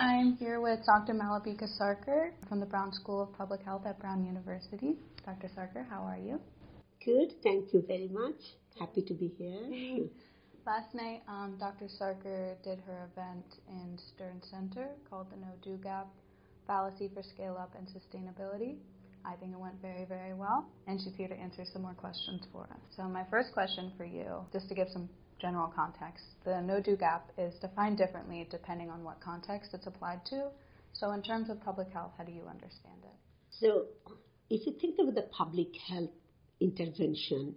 I'm here with Dr. Malabika Sarker from the Brown School of Public Health at Brown University. Dr. Sarker, how are you? Good, thank you very much. Happy to be here. Last night, um, Dr. Sarker did her event in Stern Center called the No Do Gap Fallacy for Scale Up and Sustainability. I think it went very, very well, and she's here to answer some more questions for us. So, my first question for you, just to give some general context, the know-do gap is defined differently depending on what context it's applied to. So, in terms of public health, how do you understand it? So, if you think of the public health intervention,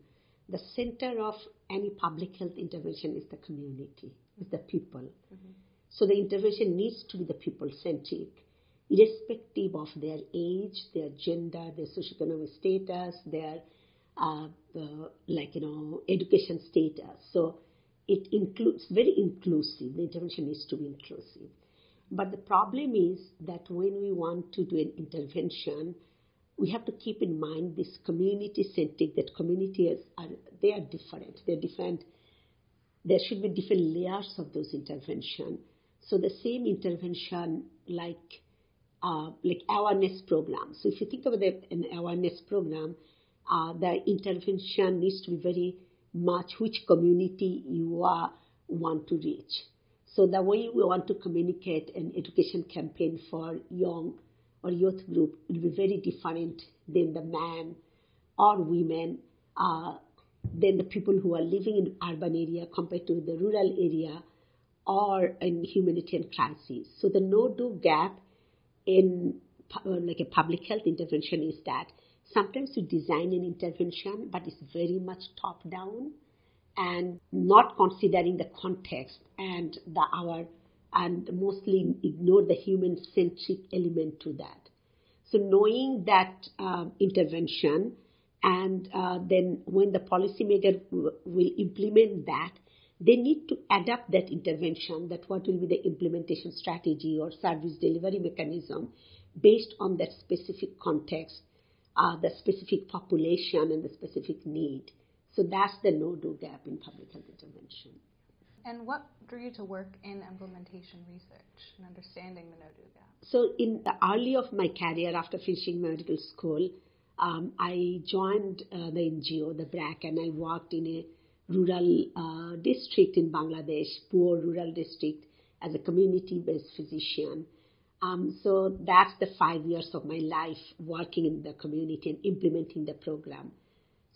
the center of any public health intervention is the community, is the people. Mm-hmm. So, the intervention needs to be the people centric irrespective of their age, their gender, their socioeconomic status, their uh, like you know education status. So it includes very inclusive. The intervention needs to be inclusive. But the problem is that when we want to do an intervention, we have to keep in mind this community centric. That communities are they are different. They're different. There should be different layers of those intervention. So the same intervention, like uh, like awareness programs. So if you think about the, an awareness program, uh, the intervention needs to be very much which community you are, want to reach. So the way we want to communicate an education campaign for young or youth group will be very different than the man or women, uh, than the people who are living in urban area compared to the rural area or in humanitarian crisis. So the know-do gap in like a public health intervention is that sometimes you design an intervention, but it's very much top down and not considering the context and the our and mostly ignore the human centric element to that. So knowing that uh, intervention and uh, then when the policymaker w- will implement that, they need to adapt that intervention, that what will be the implementation strategy or service delivery mechanism based on that specific context, uh, the specific population and the specific need. So that's the know-do gap in public health intervention. And what drew you to work in implementation research and understanding the know-do gap? So in the early of my career after finishing medical school, um, I joined uh, the NGO, the BRAC, and I worked in a rural uh, district in Bangladesh, poor rural district, as a community-based physician. Um, so that's the five years of my life working in the community and implementing the program.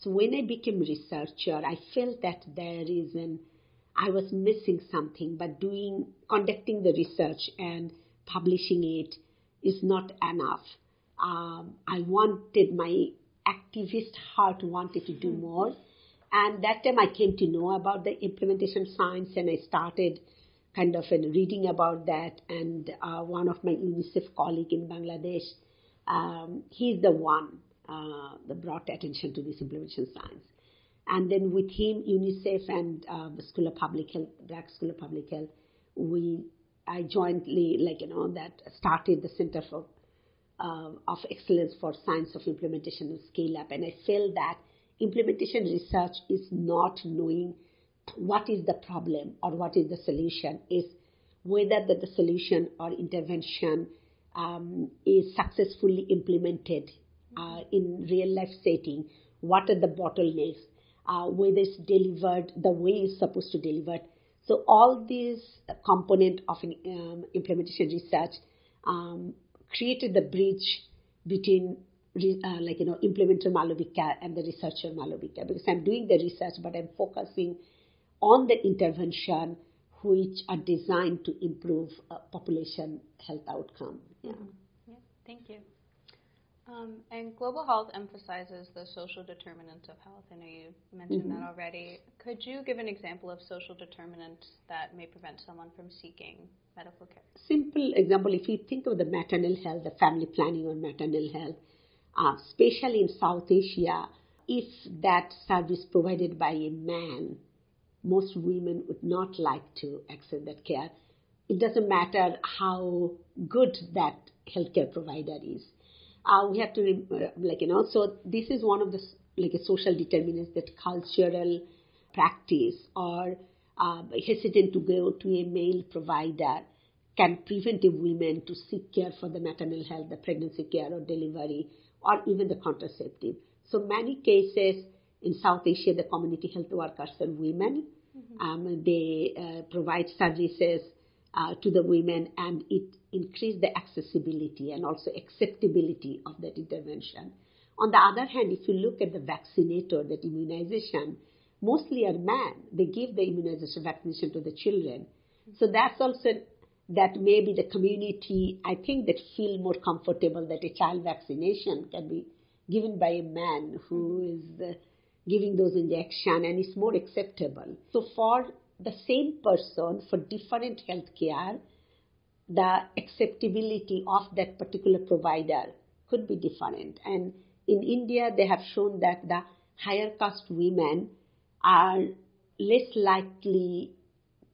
So when I became researcher, I felt that there is an I was missing something, but doing conducting the research and publishing it is not enough. Um, I wanted my activist heart wanted to do mm-hmm. more, and that time I came to know about the implementation science and I started kind of in reading about that. And uh, one of my UNICEF colleague in Bangladesh, um, he's the one uh, that brought attention to this implementation science. And then with him, UNICEF and uh, the School of Public Health, BRAC School of Public Health, we I jointly, like you know, that started the Center for uh, of Excellence for Science of Implementation and Scale Up, and I feel that implementation research is not knowing what is the problem or what is the solution, is whether the, the solution or intervention um, is successfully implemented uh, in real life setting, what are the bottlenecks, uh, whether it's delivered the way it's supposed to deliver. So all these component of an um, implementation research um, created the bridge between uh, like you know implementer Malabika and the researcher Malabika because I'm doing the research but I'm focusing on the intervention which are designed to improve uh, population health outcome. Yeah. Mm-hmm. yeah thank you. Um, and global health emphasizes the social determinants of health. I know you mentioned mm-hmm. that already. Could you give an example of social determinants that may prevent someone from seeking medical care? Simple example: if you think of the maternal health, the family planning on maternal health, uh, especially in South Asia, if that service provided by a man, most women would not like to access that care. It doesn't matter how good that healthcare provider is. Uh, we have to, uh, like, you know, so this is one of the, like, a social determinants that cultural practice or uh, hesitant to go to a male provider can preventive women to seek care for the maternal health, the pregnancy care or delivery, or even the contraceptive. So many cases in South Asia, the community health workers are women. Mm-hmm. Um, they uh, provide services uh, to the women, and it increase the accessibility and also acceptability of that intervention. On the other hand, if you look at the vaccinator, that immunization, mostly are men. They give the immunization vaccination to the children. So that's also that maybe the community, I think, that feel more comfortable that a child vaccination can be given by a man who is uh, giving those injection and it's more acceptable. So for the same person, for different health care, the acceptability of that particular provider could be different. And in India, they have shown that the higher caste women are less likely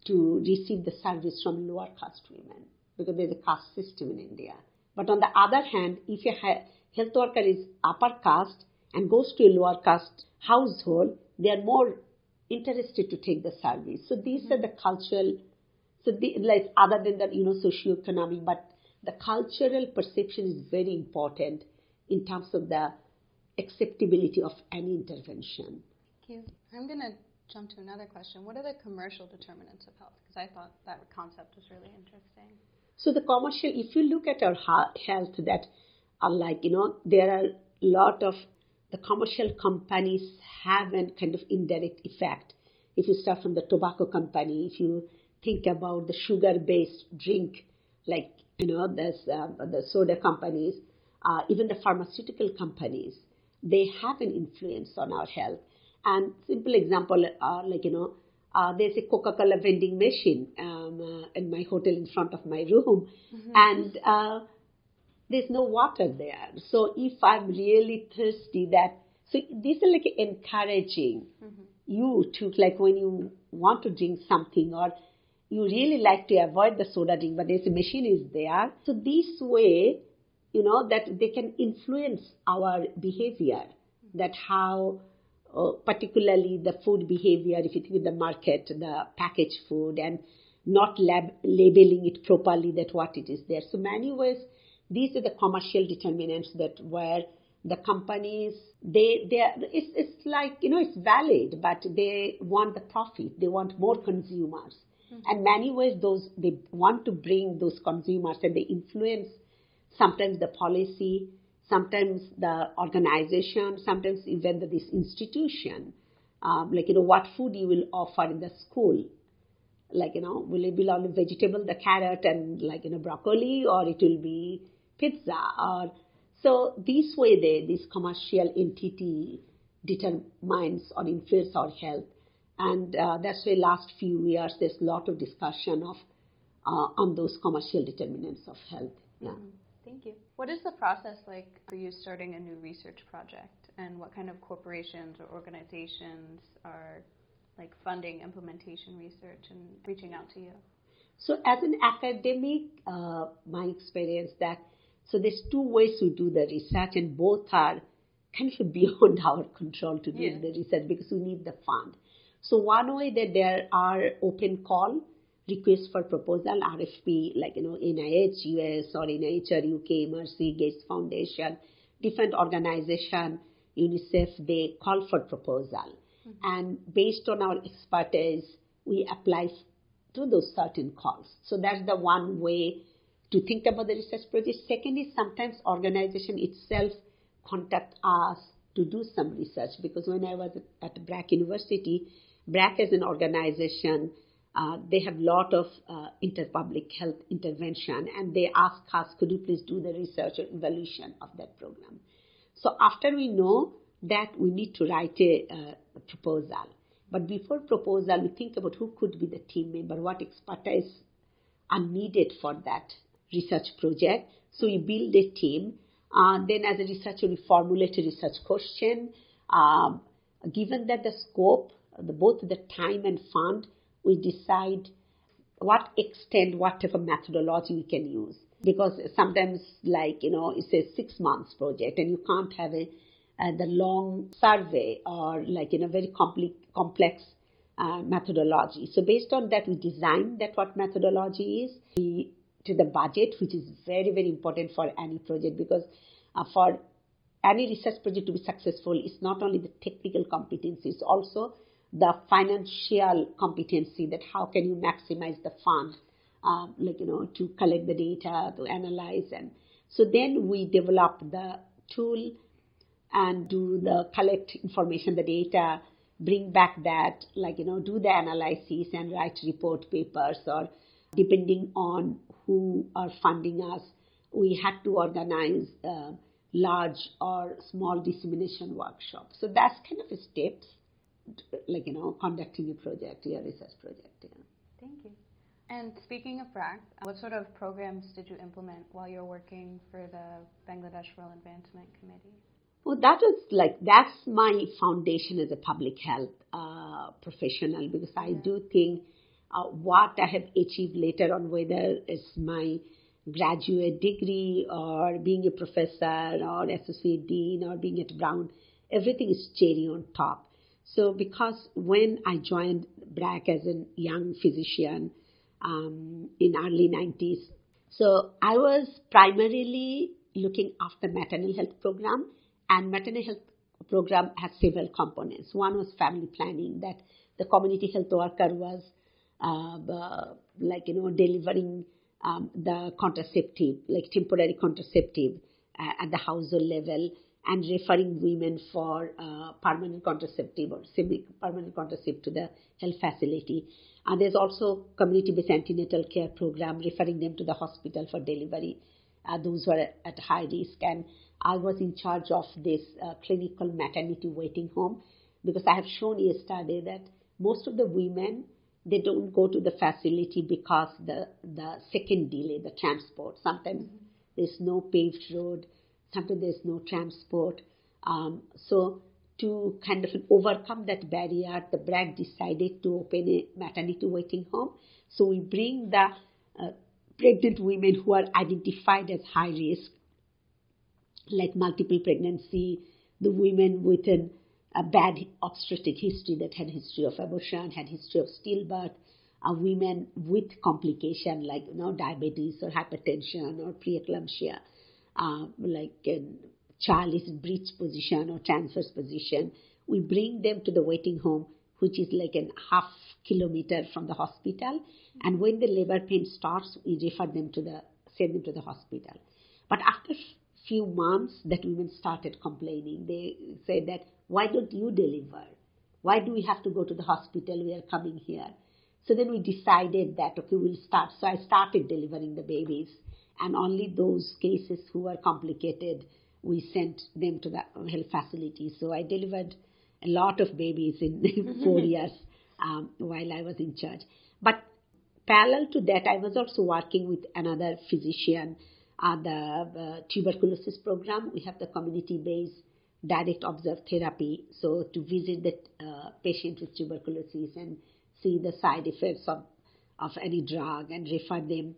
to receive the service from lower caste women because there's a caste system in India. But on the other hand, if a health worker is upper caste and goes to a lower caste household, they are more interested to take the service. So these mm-hmm. are the cultural, so the, like other than the you know socioeconomic, but the cultural perception is very important in terms of the acceptability of any intervention. Thank you. I'm going to jump to another question. What are the commercial determinants of health? Because I thought that concept was really interesting. So the commercial, if you look at our health, that are like you know there are a lot of the commercial companies have a kind of indirect effect. If you start from the tobacco company, if you think about the sugar-based drink, like you know, there's uh, the soda companies, uh, even the pharmaceutical companies, they have an influence on our health. And simple example, uh, like you know, uh, there's a Coca-Cola vending machine um, uh, in my hotel in front of my room, mm-hmm. and uh, there's no water there. So if I'm really thirsty, that so these are like encouraging mm-hmm. you to like when you want to drink something or you really like to avoid the soda drink, but there's a machine is there. So this way, you know, that they can influence our behavior, mm-hmm. that how uh, particularly the food behavior, if you think of the market, the packaged food, and not lab- labeling it properly that what it is there. So many ways these are the commercial determinants that where the companies they they are, it's, it's like you know it's valid but they want the profit. They want more consumers. Mm-hmm. and many ways those they want to bring those consumers and they influence sometimes the policy sometimes the organization sometimes even the, this institution. Um, like you know what food you will offer in the school. Like you know will it be only vegetable the carrot and like you know broccoli or it will be pizza or so this way they, this commercial entity determines or influences our health. And uh, that's why last few years there's a lot of discussion of uh, on those commercial determinants of health. Yeah. Mm-hmm. thank you. What is the process like for you starting a new research project? And what kind of corporations or organizations are like funding implementation research and reaching out to you? So as an academic uh, my experience that so there's two ways to do the research, and both are kind of beyond our control to do yeah. the research because we need the fund. So one way that there are open call requests for proposal, RFP, like you know NIH US or NIH or UK, Mercy, Gates Foundation, different organization, UNICEF, they call for proposal, mm-hmm. and based on our expertise, we apply to those certain calls. So that's the one way to think about the research project. Second is sometimes organization itself contact us to do some research because when I was at BRAC University, BRAC as an organization, uh, they have a lot of uh, interpublic health intervention and they ask us, could you please do the research or evaluation of that program? So after we know that we need to write a, uh, a proposal. But before proposal, we think about who could be the team member, what expertise are needed for that research project. So we build a team. Uh, then as a researcher, we formulate a research question. Um, given that the scope, the, both the time and fund, we decide what extent, what type methodology we can use. Because sometimes, like, you know, it's a six months project and you can't have a, uh, the long survey or like, in a very compli- complex uh, methodology. So based on that, we design that what methodology is. We to the budget, which is very, very important for any project because uh, for any research project to be successful, it's not only the technical competency, it's also the financial competency that how can you maximize the fund, um, like, you know, to collect the data, to analyze. And so then we develop the tool and do the collect information, the data, bring back that, like, you know, do the analysis and write report papers or depending on who are funding us, we had to organize uh, large or small dissemination workshops. So that's kind of a steps, like, you know, conducting a project, a research project. Yeah. Thank you. And speaking of BRAC, what sort of programs did you implement while you're working for the Bangladesh Rural Advancement Committee? Well, that was like that's my foundation as a public health uh, professional because I yeah. do think uh, what I have achieved later on, whether it's my graduate degree or being a professor or associate dean or being at Brown, everything is cherry on top. So because when I joined BRAC as a young physician um, in early 90s, so I was primarily looking after maternal health program and maternal health program has several components. One was family planning that the community health worker was uh, like you know delivering um, the contraceptive, like temporary contraceptive uh, at the household level, and referring women for uh, permanent contraceptive or semi-permanent contraceptive to the health facility. And there's also community-based antenatal care program, referring them to the hospital for delivery, uh, those who are at high risk. And I was in charge of this uh, clinical maternity waiting home because I have shown yesterday that most of the women they don't go to the facility because the the second delay the transport. Sometimes there's no paved road sometimes there's no transport. Um, so to kind of overcome that barrier the BRAC decided to open a maternity waiting home. So we bring the uh, pregnant women who are identified as high risk like multiple pregnancy, the women with an, a bad obstetric history that had history of abortion, had history of stillbirth, uh, women with complication like you know diabetes or hypertension or preeclampsia, uh, like a child is in breech position or transverse position. We bring them to the waiting home, which is like a half kilometer from the hospital. And when the labor pain starts, we refer them to the send them to the hospital. But after few months that women started complaining. They said that, why don't you deliver? Why do we have to go to the hospital? We are coming here. So then we decided that, okay, we'll start. So I started delivering the babies, and only those cases who were complicated, we sent them to the health facility. So I delivered a lot of babies in four years um, while I was in charge. But parallel to that, I was also working with another physician uh, the uh, tuberculosis program. We have the community-based direct observe therapy. So to visit the uh, patient with tuberculosis and see the side effects of, of any drug and refer them.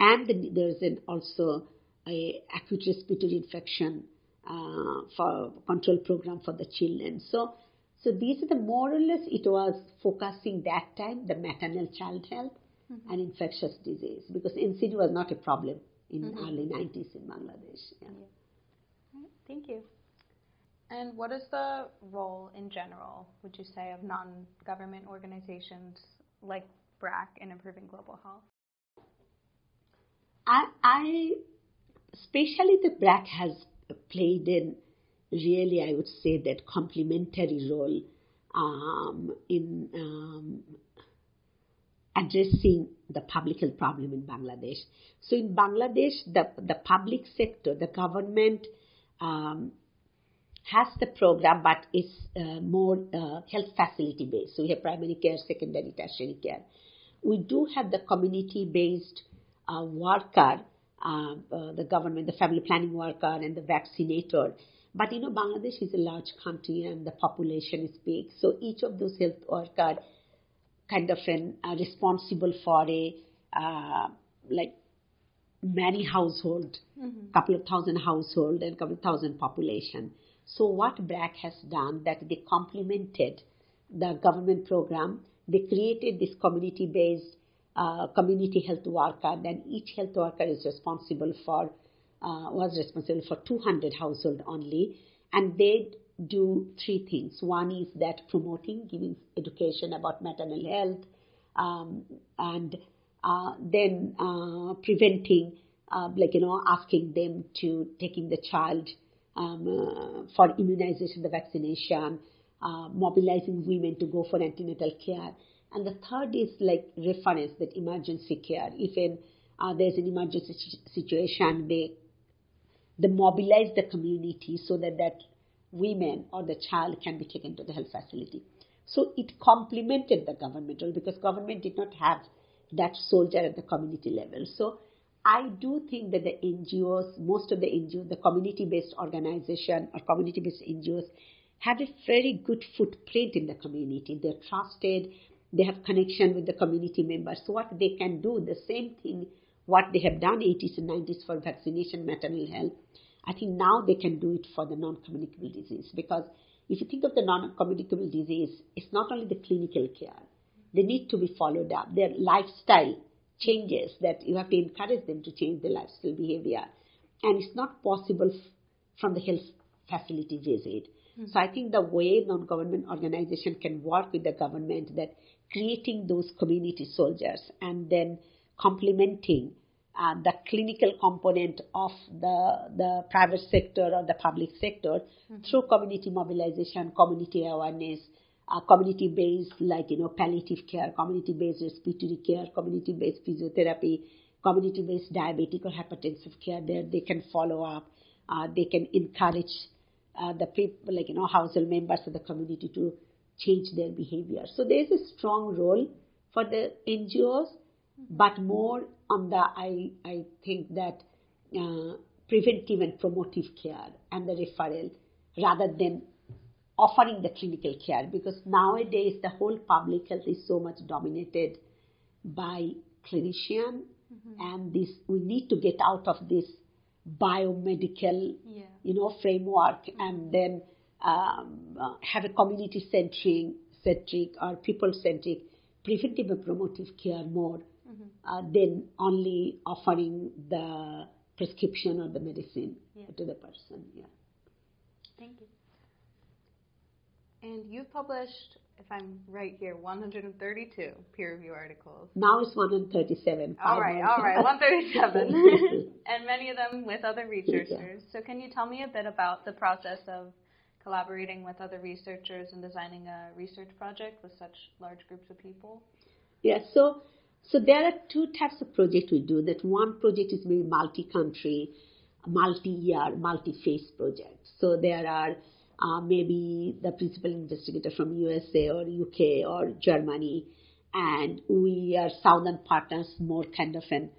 And the, there's an also a acute respiratory infection uh, for control program for the children. So, so these are the more or less it was focusing that time the maternal child health mm-hmm. and infectious disease because NCD was not a problem in mm-hmm. early 90s in Bangladesh. Yeah. yeah. Right, thank you. And what is the role in general, would you say, of non-government organizations like BRAC in improving global health? I, I especially the BRAC has played in really, I would say, that complementary role um, in um, addressing the public health problem in Bangladesh. So in Bangladesh, the, the public sector, the government um, has the program, but it's uh, more uh, health facility based. So we have primary care, secondary, tertiary care. We do have the community based uh, worker, uh, uh, the government, the family planning worker, and the vaccinator. But you know, Bangladesh is a large country and the population is big. So each of those health workers kind of an uh, responsible for a uh, like many household, mm-hmm. couple of thousand household and couple of thousand population. So what BRAC has done that they complemented the government program. They created this community-based uh, community health worker, then each health worker is responsible for uh, was responsible for 200 household only, and they do three things. One is that promoting, giving education about maternal health, um, and uh, then uh, preventing, uh, like you know, asking them to taking the child um, uh, for immunization, the vaccination, uh, mobilizing women to go for antenatal care. And the third is like reference, that emergency care. If in, uh, there's an emergency situation, they they mobilize the community so that that women or the child can be taken to the health facility. So it complemented the government role because government did not have that soldier at the community level. So I do think that the NGOs, most of the NGOs, the community-based organization or community-based NGOs have a very good footprint in the community. They're trusted. They have connection with the community members. So what they can do, the same thing what they have done 80s and 90s for vaccination, maternal health, I think now they can do it for the non-communicable disease because if you think of the non-communicable disease, it's not only the clinical care. They need to be followed up. Their lifestyle changes that you have to encourage them to change their lifestyle behavior. And it's not possible from the health facility visit. Mm-hmm. So I think the way non-government organization can work with the government that creating those community soldiers and then complementing uh, the clinical component of the the private sector or the public sector mm-hmm. through community mobilization, community awareness, uh, community based like you know palliative care, community based respiratory care, community based physiotherapy, community based diabetic or hypertensive care. There they can follow up. Uh, they can encourage uh, the people like you know household members of the community to change their behavior. So there is a strong role for the NGOs, but more on the I I think that uh, preventive and promotive care and the referral rather than offering the clinical care because nowadays the whole public health is so much dominated by clinician mm-hmm. and this we need to get out of this biomedical yeah. you know framework mm-hmm. and then um, uh, have a community centric centric or people centric preventive and promotive care more. Uh, than only offering the prescription or the medicine yeah. to the person yeah thank you and you've published, if I'm right here, 132 peer review articles. Now it's 137. All right, all right, 137. and many of them with other researchers. So can you tell me a bit about the process of collaborating with other researchers and designing a research project with such large groups of people? Yeah, so so there are two types of projects we do. That one project is maybe multi-country, multi-year, multi-phase project. So there are uh, maybe the principal investigator from USA or UK or Germany, and we are southern partners, more kind of an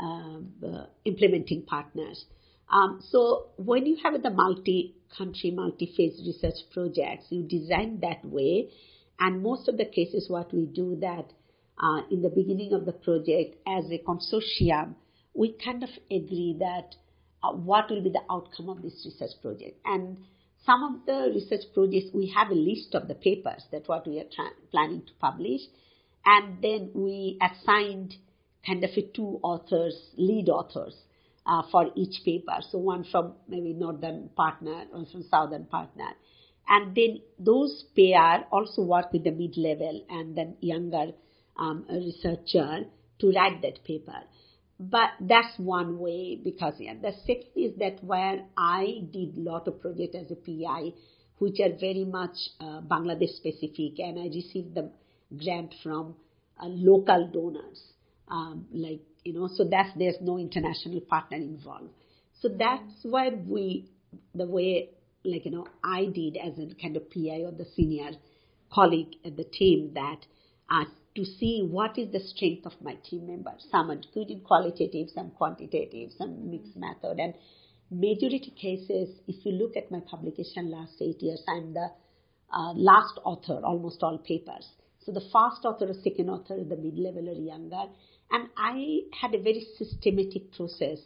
uh, uh, implementing partners. Um, so when you have the multi-country, multi-phase research projects, you design that way, and most of the cases, what we do that uh, in the beginning of the project as a consortium, we kind of agree that uh, what will be the outcome of this research project and some of the research projects, we have a list of the papers that what we are tra- planning to publish, and then we assigned kind of a two authors, lead authors uh, for each paper. So one from maybe northern partner, one from southern partner. And then those pair also work with the mid-level and then younger um, researcher to write that paper. But that's one way because yeah. The second is that where I did a lot of projects as a PI, which are very much uh, Bangladesh specific, and I received the grant from uh, local donors, um, like you know. So that's there's no international partner involved. So that's where we, the way like you know, I did as a kind of PI or the senior colleague at the team that uh, to see what is the strength of my team members. Some are good in qualitative, some quantitative, some mixed method. And majority cases, if you look at my publication last eight years, I'm the uh, last author, almost all papers. So the first author or second author, the mid-level or younger. And I had a very systematic process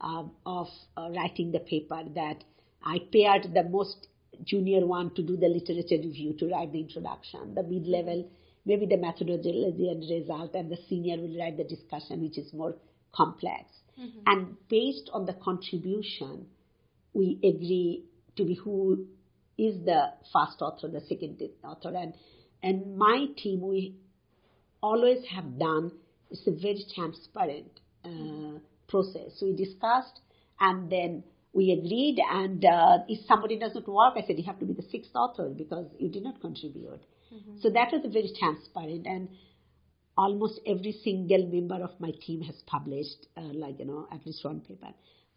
uh, of uh, writing the paper that I paired the most junior one to do the literature review, to write the introduction, the mid-level maybe the methodology and result, and the senior will write the discussion, which is more complex. Mm-hmm. And based on the contribution, we agree to be who is the first author, the second author, and and my team we always have done. It's a very transparent uh, process. So we discussed, and then we agreed. And uh, if somebody doesn't work, I said you have to be the sixth author because you did not contribute. Mm-hmm. So that was very transparent and almost every single member of my team has published uh, like you know at least one paper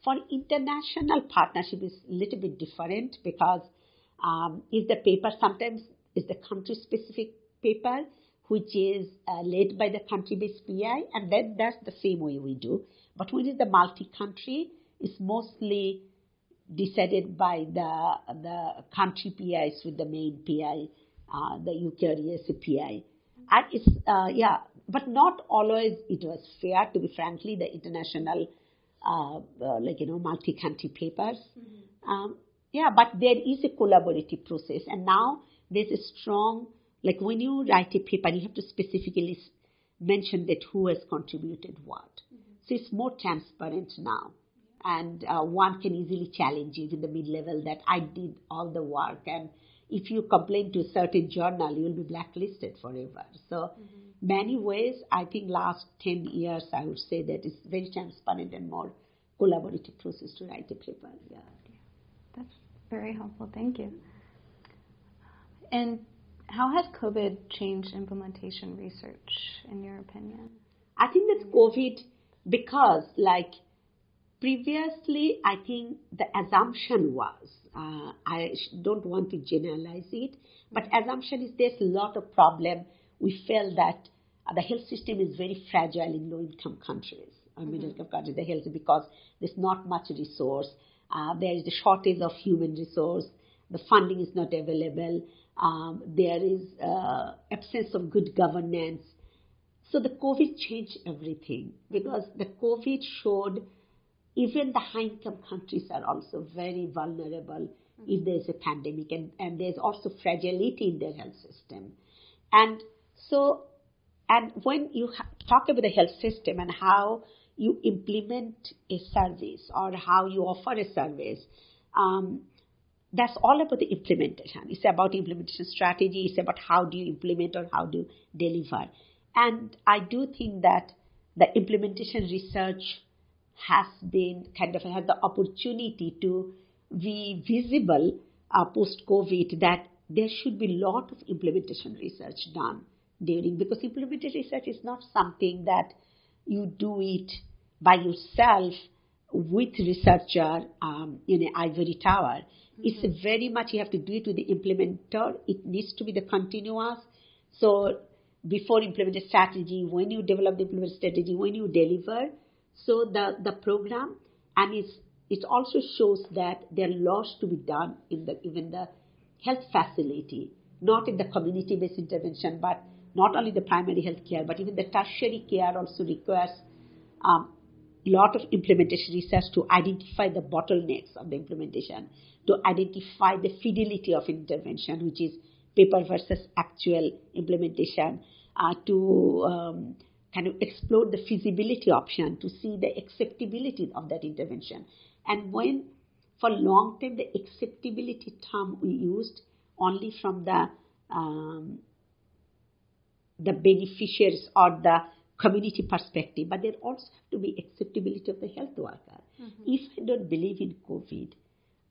for international partnership is a little bit different because um, is the paper sometimes is the country specific paper which is uh, led by the country based pi and then that's the same way we do but when it's the multi country it's mostly decided by the the country pis with the main pi uh, the eukaryotes pi and it's uh, yeah, but not always it was fair. To be frankly, the international uh, uh, like you know multi-country papers. Mm-hmm. Um, yeah, but there is a collaborative process, and now there's a strong like when you write a paper, you have to specifically mention that who has contributed what. Mm-hmm. So it's more transparent now, and uh, one can easily challenge you in the mid-level that I did all the work and if you complain to a certain journal, you will be blacklisted forever. So, mm-hmm. many ways, I think last 10 years, I would say that it's very transparent and more collaborative process to write a paper. Yeah. That's very helpful. Thank you. And how has COVID changed implementation research, in your opinion? I think that COVID, because like previously, I think the assumption was uh, I don't want to generalize it, but assumption is there's a lot of problem. We felt that uh, the health system is very fragile in low-income countries, or mm-hmm. middle-income countries, the health because there's not much resource. Uh, there is a shortage of human resource. The funding is not available. Um, there is uh, absence of good governance. So the COVID changed everything because the COVID showed even the high income countries are also very vulnerable mm-hmm. if there's a pandemic and, and there's also fragility in their health system. And so, and when you ha- talk about the health system and how you implement a service or how you offer a service, um, that's all about the implementation. It's about implementation strategy. It's about how do you implement or how do you deliver. And I do think that the implementation research has been kind of had the opportunity to be visible uh, post COVID that there should be a lot of implementation research done during because implementation research is not something that you do it by yourself with researcher um, in an ivory tower. Mm-hmm. It's very much you have to do it with the implementer. It needs to be the continuous. So before implement a strategy, when you develop the implement strategy, when you deliver, so the, the program and it's, it also shows that there are lots to be done in the even the health facility, not in the community-based intervention, but not only the primary health care, but even the tertiary care also requires a um, lot of implementation research to identify the bottlenecks of the implementation, to identify the fidelity of intervention, which is paper versus actual implementation, uh, to um, kind of explore the feasibility option to see the acceptability of that intervention. And when for long time the acceptability term we used only from the um, the beneficiaries or the community perspective, but there also have to be acceptability of the health worker. Mm-hmm. If I don't believe in COVID,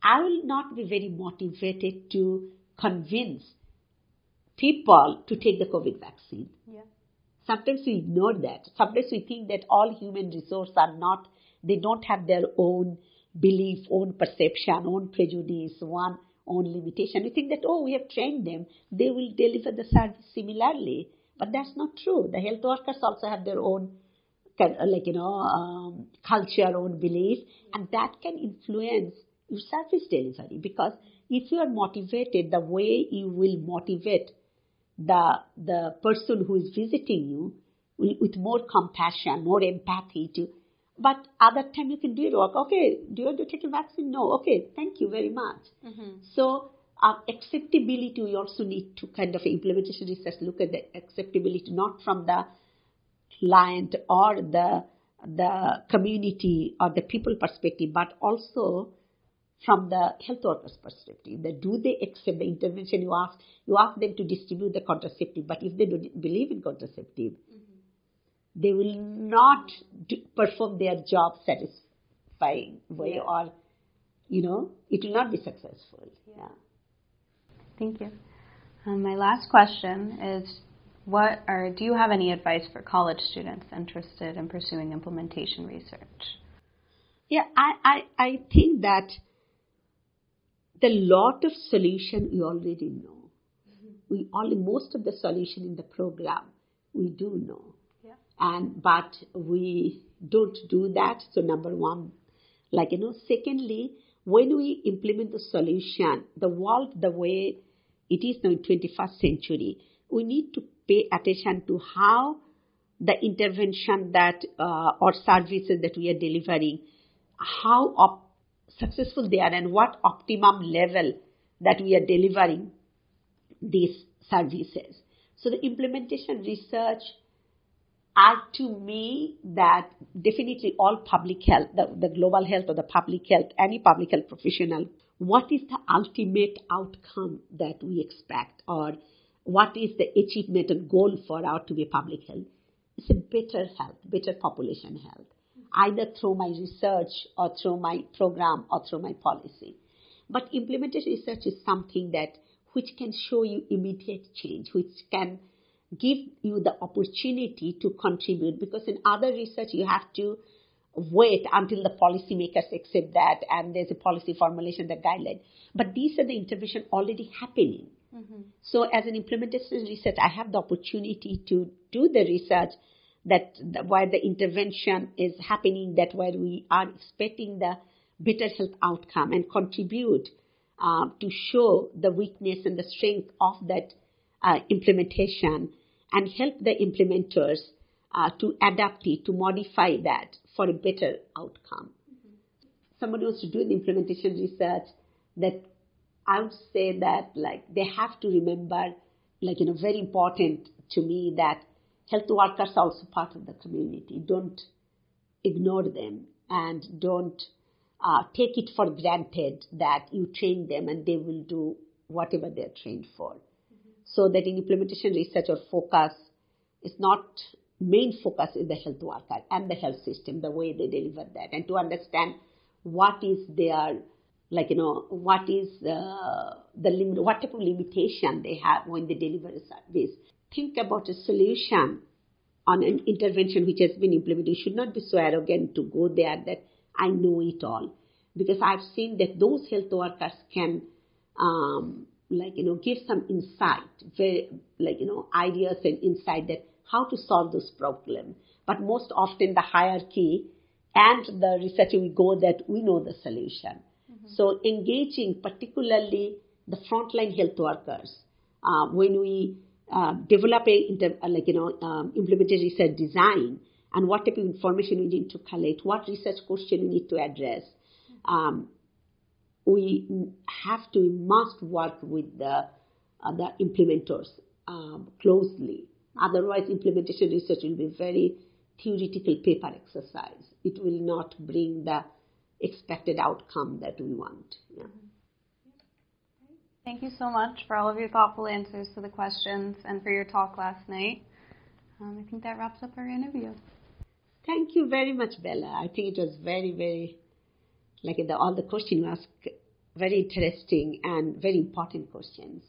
I will not be very motivated to convince people to take the COVID vaccine. Yeah. Sometimes we ignore that. Sometimes we think that all human resources are not, they don't have their own belief, own perception, own prejudice, one own limitation. We think that, oh, we have trained them, they will deliver the service similarly. But that's not true. The health workers also have their own, like, you know, um, culture, own belief, and that can influence your service delivery because if you are motivated the way you will motivate the the person who is visiting you with more compassion, more empathy to but other time you can do it. Okay, do you want to take a vaccine? No. Okay, thank you very much. Mm-hmm. So uh, acceptability, we also need to kind of implementation research look at the acceptability not from the client or the the community or the people perspective, but also from the health workers perspective. That do they accept the intervention you ask? You ask them to distribute the contraceptive, but if they don't believe in contraceptive, mm-hmm. they will not do, perform their job satisfying way, yeah. or you know, it will not be successful. Yeah. yeah. Thank you. Um, my last question is what or do you have any advice for college students interested in pursuing implementation research? Yeah, I, I, I think that the lot of solution we already know. Mm-hmm. We only most of the solution in the program we do know. Yeah. And but we don't do that. So number one, like you know, secondly, when we implement the solution, the world the way it is now in 21st century, we need to pay attention to how the intervention that uh, or services that we are delivering, how op- successful they are and what optimum level that we are delivering these services. So the implementation research are to me that definitely all public health, the, the global health or the public health, any public health professional, what is the ultimate outcome that we expect or what is the achievement and goal for our to be public health? It's a better health, better population health, either through my research or through my program or through my policy. But implemented research is something that which can show you immediate change, which can give you the opportunity to contribute because in other research you have to wait until the policymakers accept that and there's a policy formulation, the guideline. But these are the intervention already happening. Mm-hmm. So as an implementation research, I have the opportunity to do the research that where the intervention is happening, that where we are expecting the better health outcome and contribute uh, to show the weakness and the strength of that uh, implementation and help the implementers uh, to adapt it, to modify that for a better outcome. Mm-hmm. Somebody wants to do the implementation research that I would say that like they have to remember, like you know, very important to me that health workers are also part of the community. Don't ignore them and don't uh, take it for granted that you train them and they will do whatever they're trained for. Mm-hmm. So that in implementation research or focus is not main focus is the health worker and the health system, the way they deliver that, and to understand what is their like you know what is uh, the limit, what type of limitation they have when they deliver a service. Think about a solution on an intervention which has been implemented. You should not be so arrogant to go there that I know it all, because I've seen that those health workers can. Um, like you know give some insight very like you know ideas and insight that how to solve this problem but most often the hierarchy and the research we go that we know the solution so engaging particularly the frontline health workers uh, when we uh, develop a inter, like you know um, implemented research design and what type of information we need to collect, what research question we need to address. Um, we have to must work with the uh, the implementers um, closely. Otherwise, implementation research will be very theoretical paper exercise. It will not bring the expected outcome that we want. Yeah. Thank you so much for all of your thoughtful answers to the questions and for your talk last night. Um, I think that wraps up our interview. Thank you very much, Bella. I think it was very, very, like the, all the questions you asked, very interesting and very important questions.